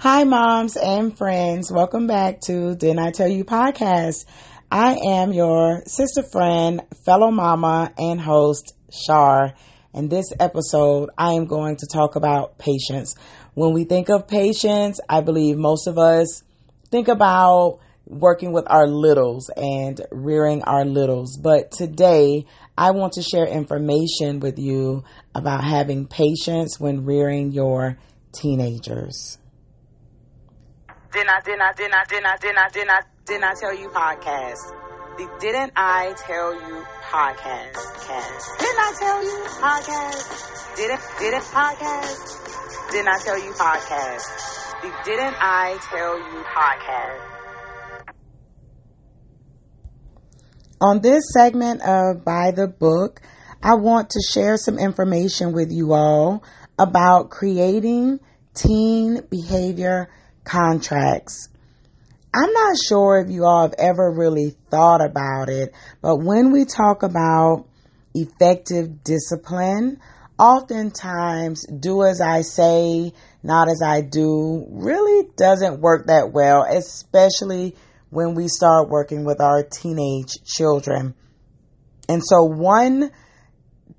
Hi, moms and friends. Welcome back to Didn't I Tell You podcast. I am your sister friend, fellow mama, and host, Char. In this episode, I am going to talk about patience. When we think of patience, I believe most of us think about working with our littles and rearing our littles. But today, I want to share information with you about having patience when rearing your teenagers. Didn't I, didn't I, didn't I, didn't I, didn't I, didn't I, didn't I tell you podcast? The Didn't I Tell You podcast. Cast. Didn't I tell you podcast? Didn't, didn't podcast? Didn't I tell you podcast? The Didn't I Tell You podcast. On this segment of By the Book, I want to share some information with you all about creating teen behavior contracts. I'm not sure if you all have ever really thought about it, but when we talk about effective discipline, oftentimes do as I say, not as I do really doesn't work that well, especially when we start working with our teenage children. And so, one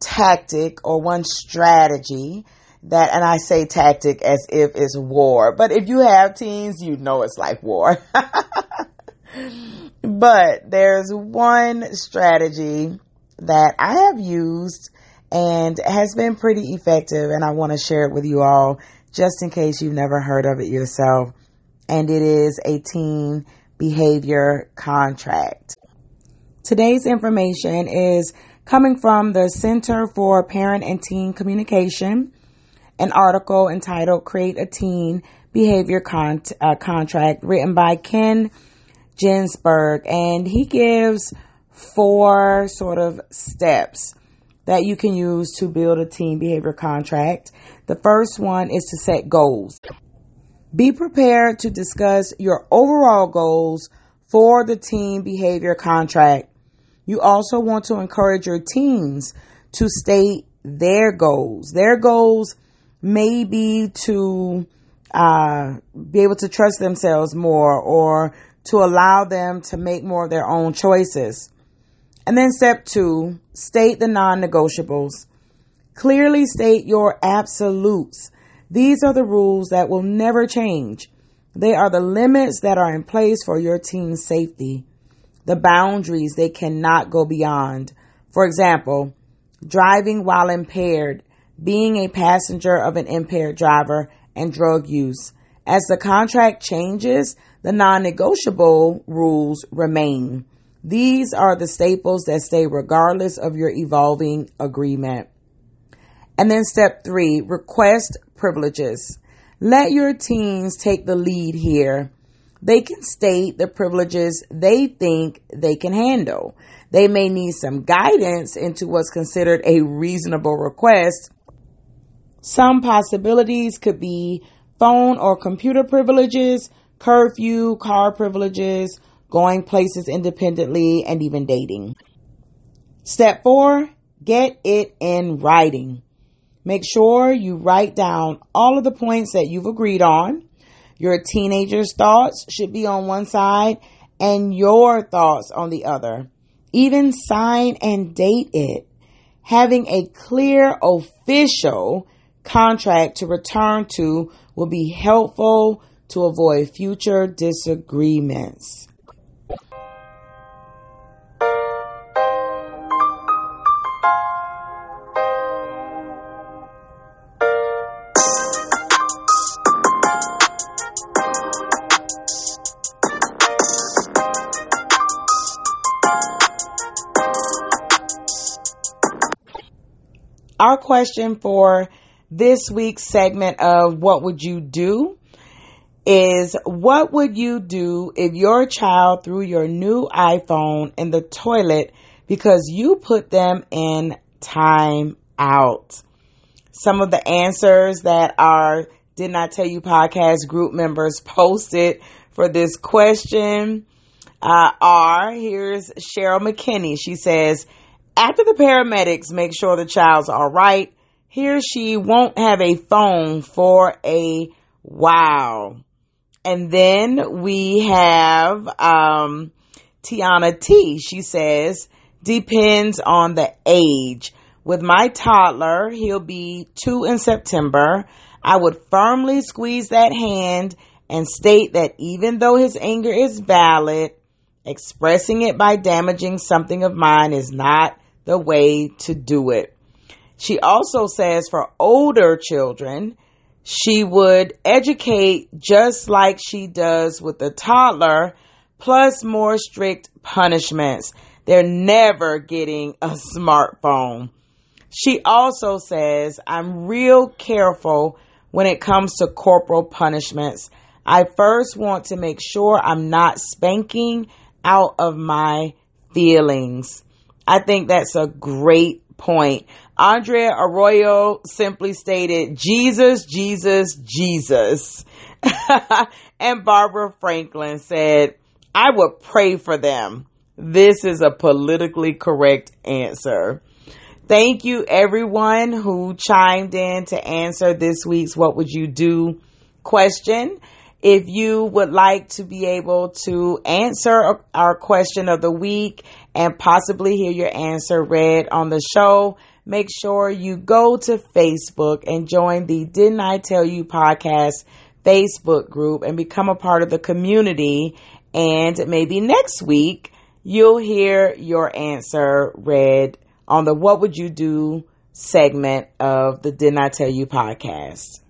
tactic or one strategy that, and I say tactic as if it's war, but if you have teens, you know it's like war. but there's one strategy that I have used and has been pretty effective, and I want to share it with you all just in case you've never heard of it yourself. And it is a teen behavior contract. Today's information is coming from the Center for Parent and Teen Communication, an article entitled Create a Teen Behavior Con- uh, Contract written by Ken Ginsburg. And he gives four sort of steps that you can use to build a teen behavior contract. The first one is to set goals. Be prepared to discuss your overall goals for the teen behavior contract. You also want to encourage your teens to state their goals. Their goals may be to uh, be able to trust themselves more or to allow them to make more of their own choices. And then step two, state the non negotiables. Clearly state your absolutes. These are the rules that will never change. They are the limits that are in place for your teen's safety, the boundaries they cannot go beyond. For example, driving while impaired, being a passenger of an impaired driver, and drug use. As the contract changes, the non negotiable rules remain. These are the staples that stay regardless of your evolving agreement. And then step three, request privileges. Let your teens take the lead here. They can state the privileges they think they can handle. They may need some guidance into what's considered a reasonable request. Some possibilities could be phone or computer privileges, curfew, car privileges, going places independently, and even dating. Step four, get it in writing. Make sure you write down all of the points that you've agreed on. Your teenager's thoughts should be on one side and your thoughts on the other. Even sign and date it. Having a clear official contract to return to will be helpful to avoid future disagreements. Our question for this week's segment of What Would You Do is What would you do if your child threw your new iPhone in the toilet because you put them in time out? Some of the answers that our Did Not Tell You podcast group members posted for this question uh, are here's Cheryl McKinney. She says, after the paramedics make sure the child's all right, he or she won't have a phone for a while. And then we have um, Tiana T. She says, depends on the age. With my toddler, he'll be two in September. I would firmly squeeze that hand and state that even though his anger is valid, expressing it by damaging something of mine is not the way to do it. She also says for older children, she would educate just like she does with the toddler, plus more strict punishments. They're never getting a smartphone. She also says, I'm real careful when it comes to corporal punishments. I first want to make sure I'm not spanking out of my feelings. I think that's a great point. Andrea Arroyo simply stated, Jesus, Jesus, Jesus. and Barbara Franklin said, I would pray for them. This is a politically correct answer. Thank you everyone who chimed in to answer this week's What Would You Do question. If you would like to be able to answer our question of the week and possibly hear your answer read on the show, make sure you go to Facebook and join the Didn't I Tell You podcast Facebook group and become a part of the community. And maybe next week you'll hear your answer read on the What Would You Do segment of the Did Not I Tell You podcast.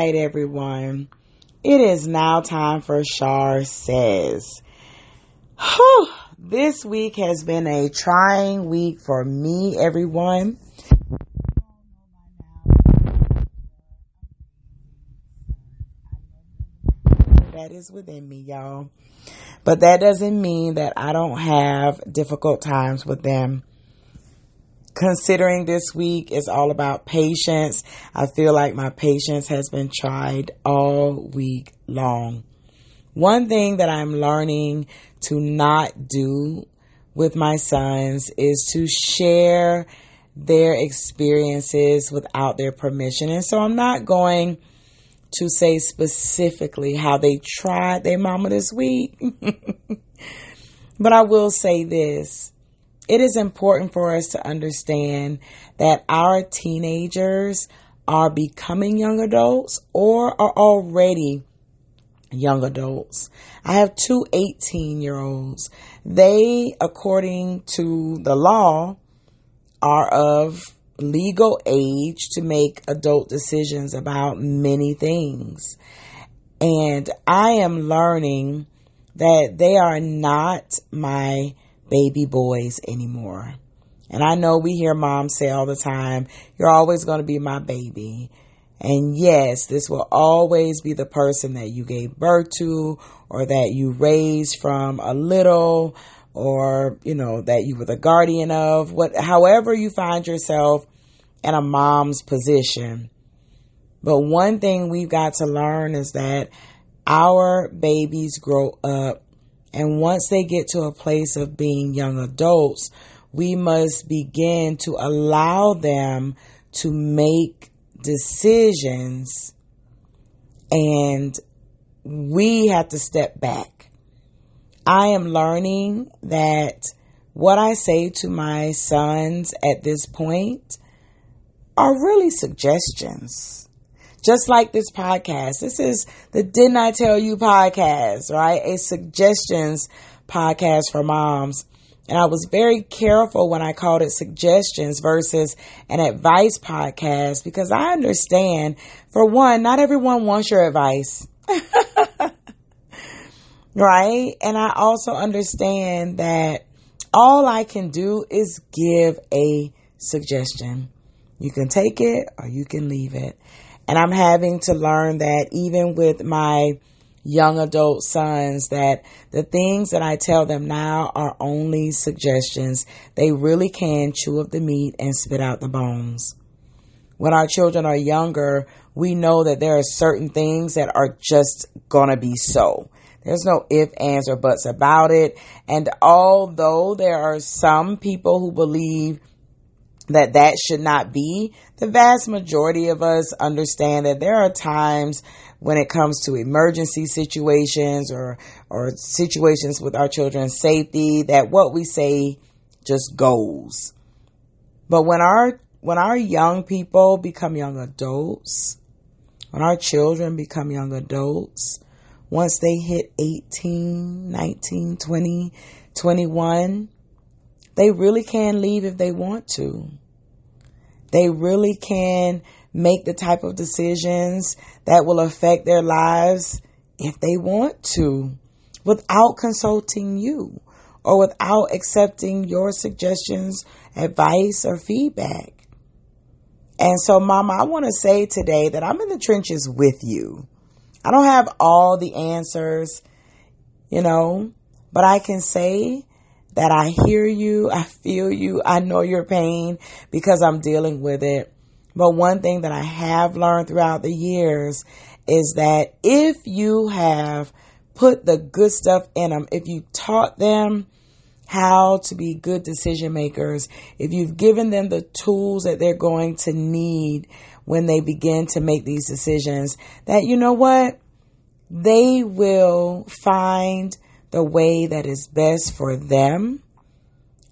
Right, everyone. It is now time for Char Says. Whew, this week has been a trying week for me, everyone. That is within me, y'all. But that doesn't mean that I don't have difficult times with them considering this week is all about patience, I feel like my patience has been tried all week long. One thing that I'm learning to not do with my sons is to share their experiences without their permission. And so I'm not going to say specifically how they tried their mama this week. but I will say this it is important for us to understand that our teenagers are becoming young adults or are already young adults. I have two 18 year olds. They, according to the law, are of legal age to make adult decisions about many things. And I am learning that they are not my baby boys anymore. And I know we hear moms say all the time, you're always going to be my baby. And yes, this will always be the person that you gave birth to or that you raised from a little or, you know, that you were the guardian of, what, however you find yourself in a mom's position. But one thing we've got to learn is that our babies grow up and once they get to a place of being young adults, we must begin to allow them to make decisions and we have to step back. I am learning that what I say to my sons at this point are really suggestions just like this podcast. This is the Didn't I Tell You podcast, right? A suggestions podcast for moms. And I was very careful when I called it suggestions versus an advice podcast because I understand, for one, not everyone wants your advice. right? And I also understand that all I can do is give a suggestion. You can take it or you can leave it. And I'm having to learn that even with my young adult sons that the things that I tell them now are only suggestions. They really can chew up the meat and spit out the bones. When our children are younger, we know that there are certain things that are just gonna be so. There's no if, ands, or buts about it. And although there are some people who believe that that should not be, the vast majority of us understand that there are times when it comes to emergency situations or or situations with our children's safety that what we say just goes. But when our when our young people become young adults, when our children become young adults, once they hit 18, 19, 20, 21, they really can leave if they want to. They really can make the type of decisions that will affect their lives if they want to without consulting you or without accepting your suggestions, advice, or feedback. And so, Mama, I want to say today that I'm in the trenches with you. I don't have all the answers, you know, but I can say that I hear you, I feel you, I know your pain because I'm dealing with it. But one thing that I have learned throughout the years is that if you have put the good stuff in them, if you taught them how to be good decision makers, if you've given them the tools that they're going to need when they begin to make these decisions, that you know what? They will find the way that is best for them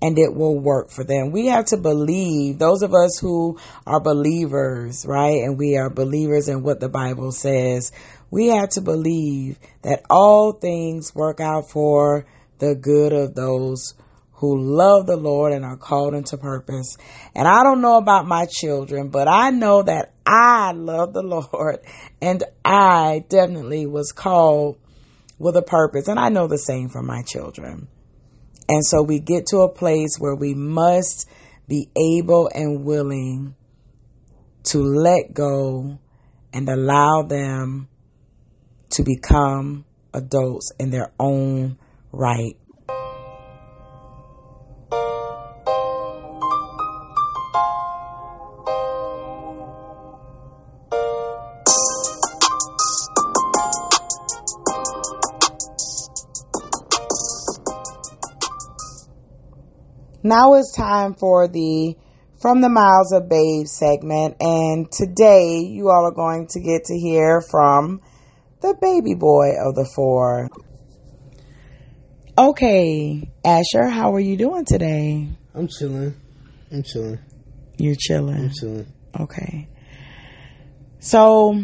and it will work for them. We have to believe, those of us who are believers, right? And we are believers in what the Bible says. We have to believe that all things work out for the good of those who love the Lord and are called into purpose. And I don't know about my children, but I know that I love the Lord and I definitely was called with a purpose. And I know the same for my children. And so we get to a place where we must be able and willing to let go and allow them to become adults in their own right. Now it's time for the From the Mouths of Babe segment. And today you all are going to get to hear from the baby boy of the four. Okay, Asher, how are you doing today? I'm chilling. I'm chilling. You're chilling. I'm chilling. Okay. So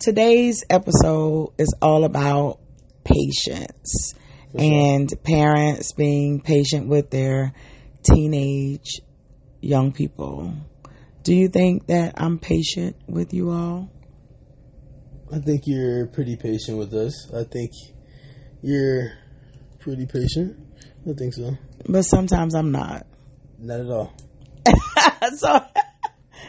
today's episode is all about patience and parents being patient with their teenage young people. Do you think that I'm patient with you all? I think you're pretty patient with us. I think you're pretty patient. I think so. But sometimes I'm not. Not at all. so,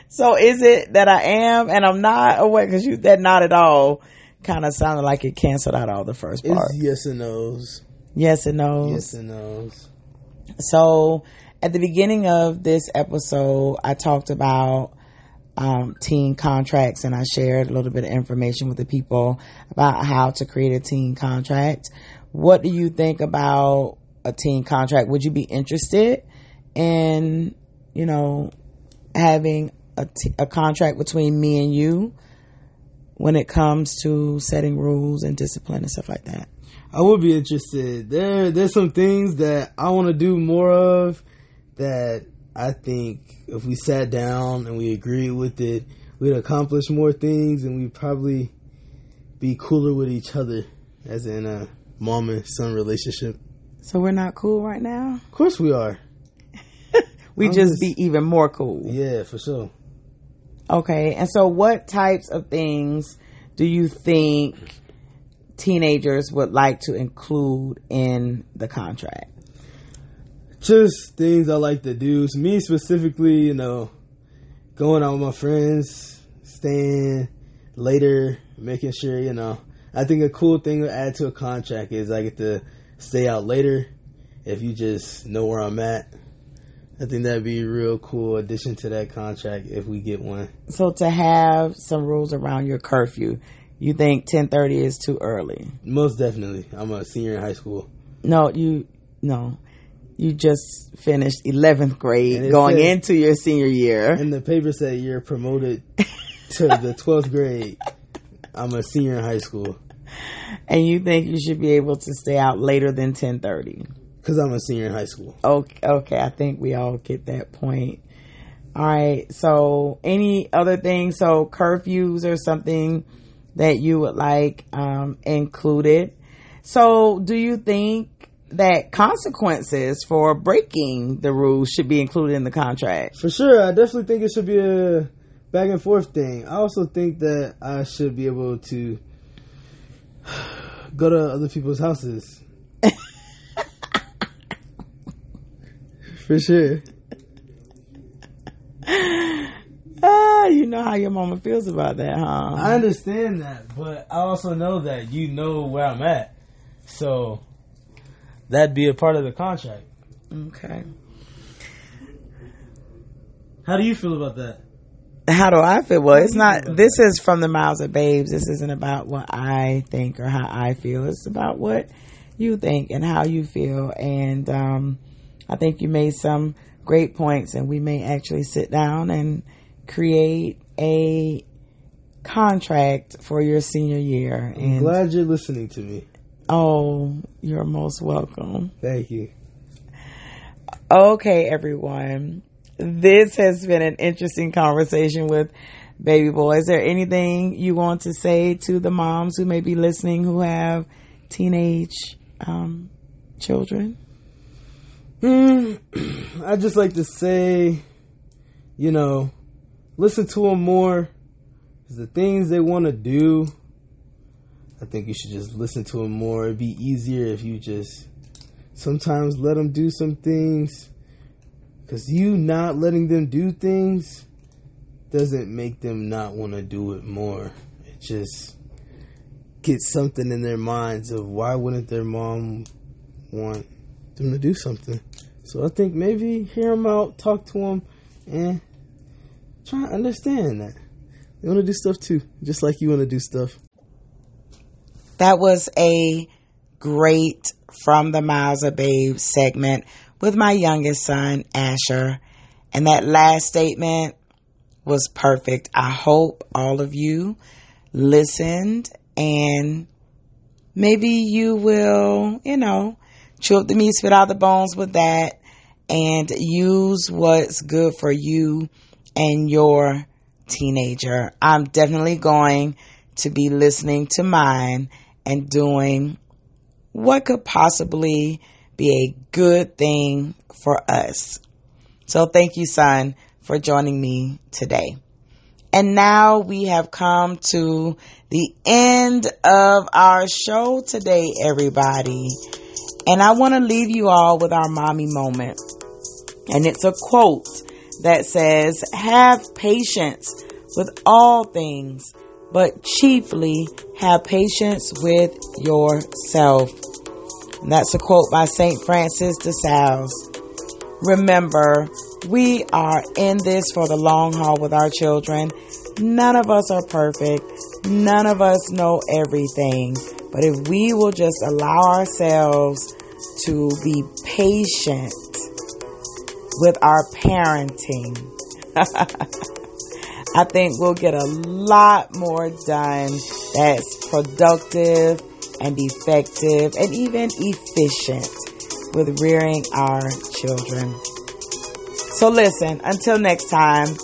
so is it that I am and I'm not, or what? Because you that not at all kind of sounded like it canceled out all the first part. It's yes and no's. Yes and no's. Yes and no's. So at the beginning of this episode, I talked about um, teen contracts and I shared a little bit of information with the people about how to create a teen contract. What do you think about a teen contract? Would you be interested in, you know, having a, t- a contract between me and you when it comes to setting rules and discipline and stuff like that? I would be interested. There, there's some things that I want to do more of that I think if we sat down and we agreed with it, we'd accomplish more things and we'd probably be cooler with each other as in a mom and son relationship. So we're not cool right now? Of course we are. we just, just be even more cool. Yeah, for sure. Okay, and so what types of things do you think teenagers would like to include in the contract? just things I like to do. So me specifically, you know, going out with my friends, staying later, making sure, you know, I think a cool thing to add to a contract is I get to stay out later if you just know where I'm at. I think that'd be a real cool addition to that contract if we get one. So to have some rules around your curfew, you think 10:30 is too early? Most definitely. I'm a senior in high school. No, you no. You just finished 11th grade going said- into your senior year. And the paper said you're promoted to the 12th grade. I'm a senior in high school And you think you should be able to stay out later than 10:30. because I'm a senior in high school. Okay, okay, I think we all get that point. All right. So, any other things? So, curfews or something that you would like um, included. So, do you think that consequences for breaking the rules should be included in the contract? For sure, I definitely think it should be a back and forth thing. I also think that I should be able to go to other people's houses. For sure. You know how your mama feels about that, huh? I understand that, but I also know that you know where I'm at. So that'd be a part of the contract. okay. How do you feel about that? How do I feel? Well, it's not. This is from the mouths of babes. This isn't about what I think or how I feel. It's about what you think and how you feel. And um, I think you made some great points, and we may actually sit down and create a contract for your senior year. I'm And glad you're listening to me. oh, you're most welcome. Thank you. Okay, everyone. This has been an interesting conversation with Baby Boy. Is there anything you want to say to the moms who may be listening who have teenage um, children? Mm, I just like to say, you know, listen to them more. the things they want to do, I think you should just listen to them more. It'd be easier if you just sometimes let them do some things. Because you not letting them do things doesn't make them not want to do it more. It just gets something in their minds of why wouldn't their mom want them to do something. So I think maybe hear them out, talk to them, and try to understand that they want to do stuff too, just like you want to do stuff. That was a great From the Mouths of Babe segment with my youngest son, Asher. And that last statement was perfect. I hope all of you listened and maybe you will, you know, chew up the meat, spit out the bones with that and use what's good for you and your teenager. I'm definitely going to be listening to mine and doing what could possibly be a good thing for us. So thank you, son, for joining me today. And now we have come to the end of our show today, everybody. And I want to leave you all with our mommy moment. And it's a quote that says, Have patience with all things, but chiefly have patience with yourself. And that's a quote by St. Francis de Sales. Remember, we are in this for the long haul with our children. None of us are perfect. None of us know everything. But if we will just allow ourselves to be patient with our parenting, I think we'll get a lot more done that's productive and effective and even efficient with rearing our children. So listen, until next time,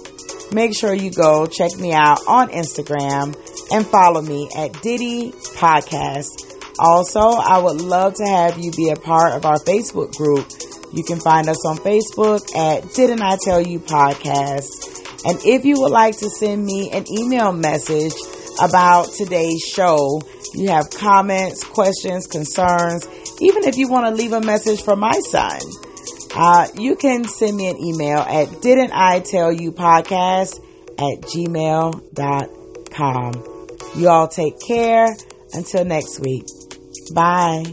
make sure you go check me out on Instagram and follow me at Diddy Podcast. Also, I would love to have you be a part of our Facebook group. You can find us on Facebook at Didn't I Tell You Podcast. And if you would like to send me an email message about today's show, you have comments, questions, concerns, even if you want to leave a message for my son, uh, you can send me an email at didn't I tell you podcast at gmail.com. You all take care. Until next week. Bye.